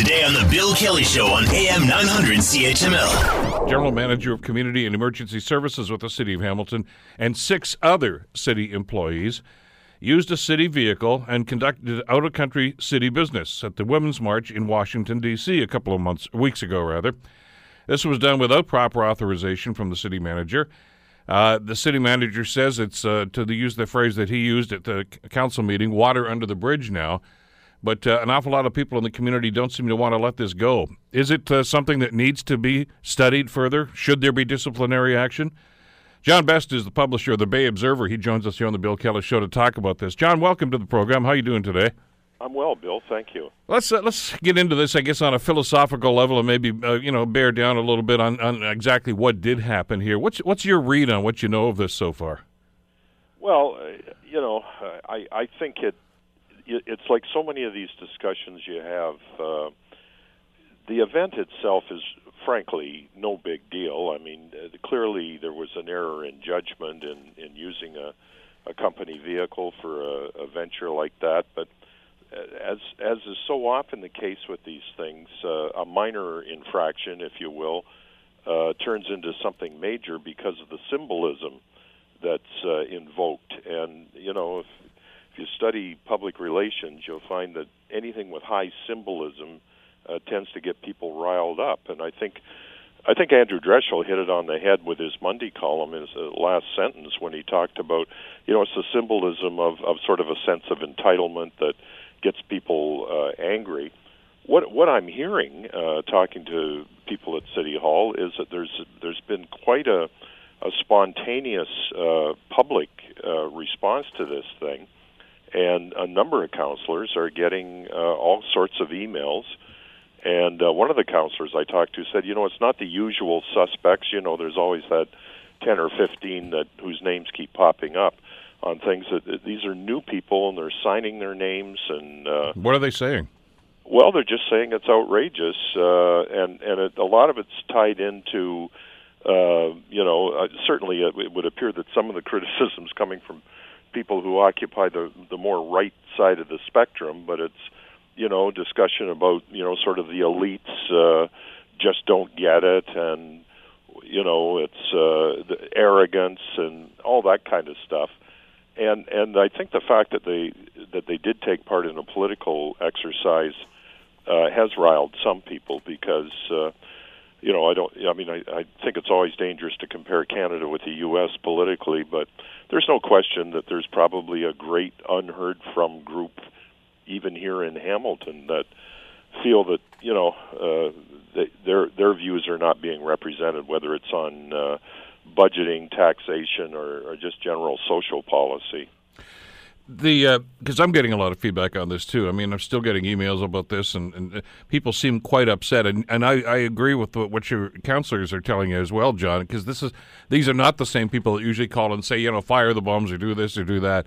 Today on The Bill Kelly Show on AM 900 CHML. General Manager of Community and Emergency Services with the City of Hamilton and six other city employees used a city vehicle and conducted out of country city business at the Women's March in Washington, D.C. a couple of months, weeks ago, rather. This was done without proper authorization from the city manager. Uh, the city manager says it's, uh, to the, use the phrase that he used at the council meeting, water under the bridge now. But uh, an awful lot of people in the community don't seem to want to let this go. Is it uh, something that needs to be studied further? Should there be disciplinary action? John Best is the publisher of the Bay Observer. He joins us here on the Bill Kelly Show to talk about this. John, welcome to the program. How are you doing today? I'm well, Bill. Thank you. Let's uh, let's get into this, I guess, on a philosophical level, and maybe uh, you know bear down a little bit on, on exactly what did happen here. What's what's your read on what you know of this so far? Well, uh, you know, I I think it it's like so many of these discussions you have. Uh, the event itself is, frankly, no big deal. I mean, uh, clearly there was an error in judgment in, in using a, a company vehicle for a, a venture like that. But uh, as as is so often the case with these things, uh, a minor infraction, if you will, uh, turns into something major because of the symbolism that's uh, invoked. And you know, if if you study public relations, you'll find that anything with high symbolism uh, tends to get people riled up. And I think I think Andrew Dreschel hit it on the head with his Monday column his uh, last sentence when he talked about, you know, it's the symbolism of, of sort of a sense of entitlement that gets people uh, angry. What what I'm hearing, uh, talking to people at City Hall, is that there's there's been quite a a spontaneous uh, public uh, response to this thing and a number of councillors are getting uh, all sorts of emails. And uh, one of the councillors I talked to said, you know, it's not the usual suspects. You know, there's always that ten or fifteen that whose names keep popping up on things that, that these are new people and they're signing their names and. Uh, what are they saying? Well, they're just saying it's outrageous, uh, and and it, a lot of it's tied into, uh, you know, uh, certainly it, it would appear that some of the criticisms coming from people who occupy the the more right side of the spectrum, but it's you know discussion about you know sort of the elites uh, just don't get it, and you know it's uh, the arrogance and all that kind of stuff. And and I think the fact that they that they did take part in a political exercise uh, has riled some people because. Uh, you know, I don't. I mean, I, I think it's always dangerous to compare Canada with the U.S. politically, but there's no question that there's probably a great unheard from group, even here in Hamilton, that feel that you know uh, they, their their views are not being represented, whether it's on uh, budgeting, taxation, or, or just general social policy the because uh, I'm getting a lot of feedback on this too. I mean, I'm still getting emails about this, and, and uh, people seem quite upset. And, and I, I agree with what your councillors are telling you as well, John. Because this is these are not the same people that usually call and say, you know, fire the bombs or do this or do that.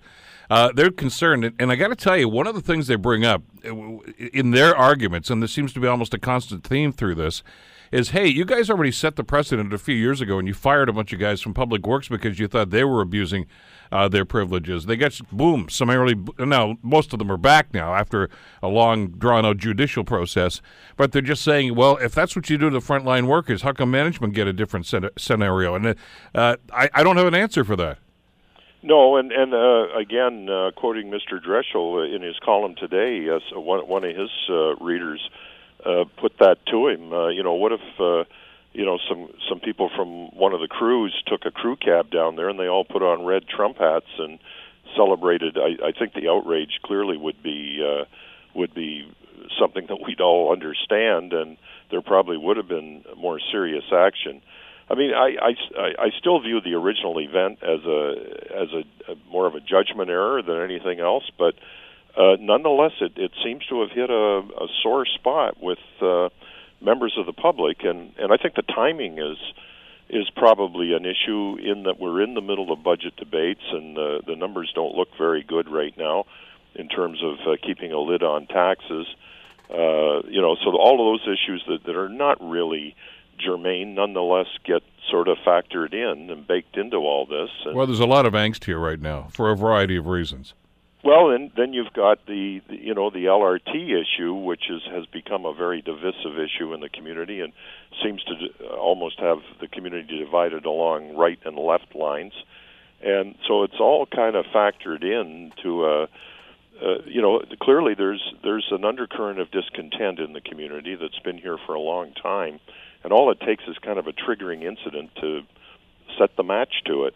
Uh, they're concerned, and I got to tell you, one of the things they bring up uh, in their arguments, and this seems to be almost a constant theme through this, is hey, you guys already set the precedent a few years ago and you fired a bunch of guys from public works because you thought they were abusing uh, their privileges. They got, boom, summarily. Now, most of them are back now after a long, drawn out judicial process. But they're just saying, well, if that's what you do to the frontline workers, how come management get a different scenario? And uh, I, I don't have an answer for that. No, and and uh, again, uh, quoting Mr. Dreschel uh, in his column today, uh, one one of his uh, readers uh, put that to him. Uh, you know, what if uh, you know some some people from one of the crews took a crew cab down there and they all put on red Trump hats and celebrated? I, I think the outrage clearly would be uh, would be something that we'd all understand, and there probably would have been more serious action. I mean, I, I, I still view the original event as a as a, a more of a judgment error than anything else, but uh, nonetheless, it, it seems to have hit a, a sore spot with uh, members of the public, and and I think the timing is is probably an issue in that we're in the middle of budget debates, and the the numbers don't look very good right now in terms of uh, keeping a lid on taxes. Uh, you know, so all of those issues that, that are not really germane, nonetheless, get sort of factored in and baked into all this. And well, there's a lot of angst here right now for a variety of reasons. Well, then then you've got the, the you know the LRT issue, which is has become a very divisive issue in the community and seems to almost have the community divided along right and left lines, and so it's all kind of factored in to. Uh, uh, you know, clearly there's there's an undercurrent of discontent in the community that's been here for a long time, and all it takes is kind of a triggering incident to set the match to it.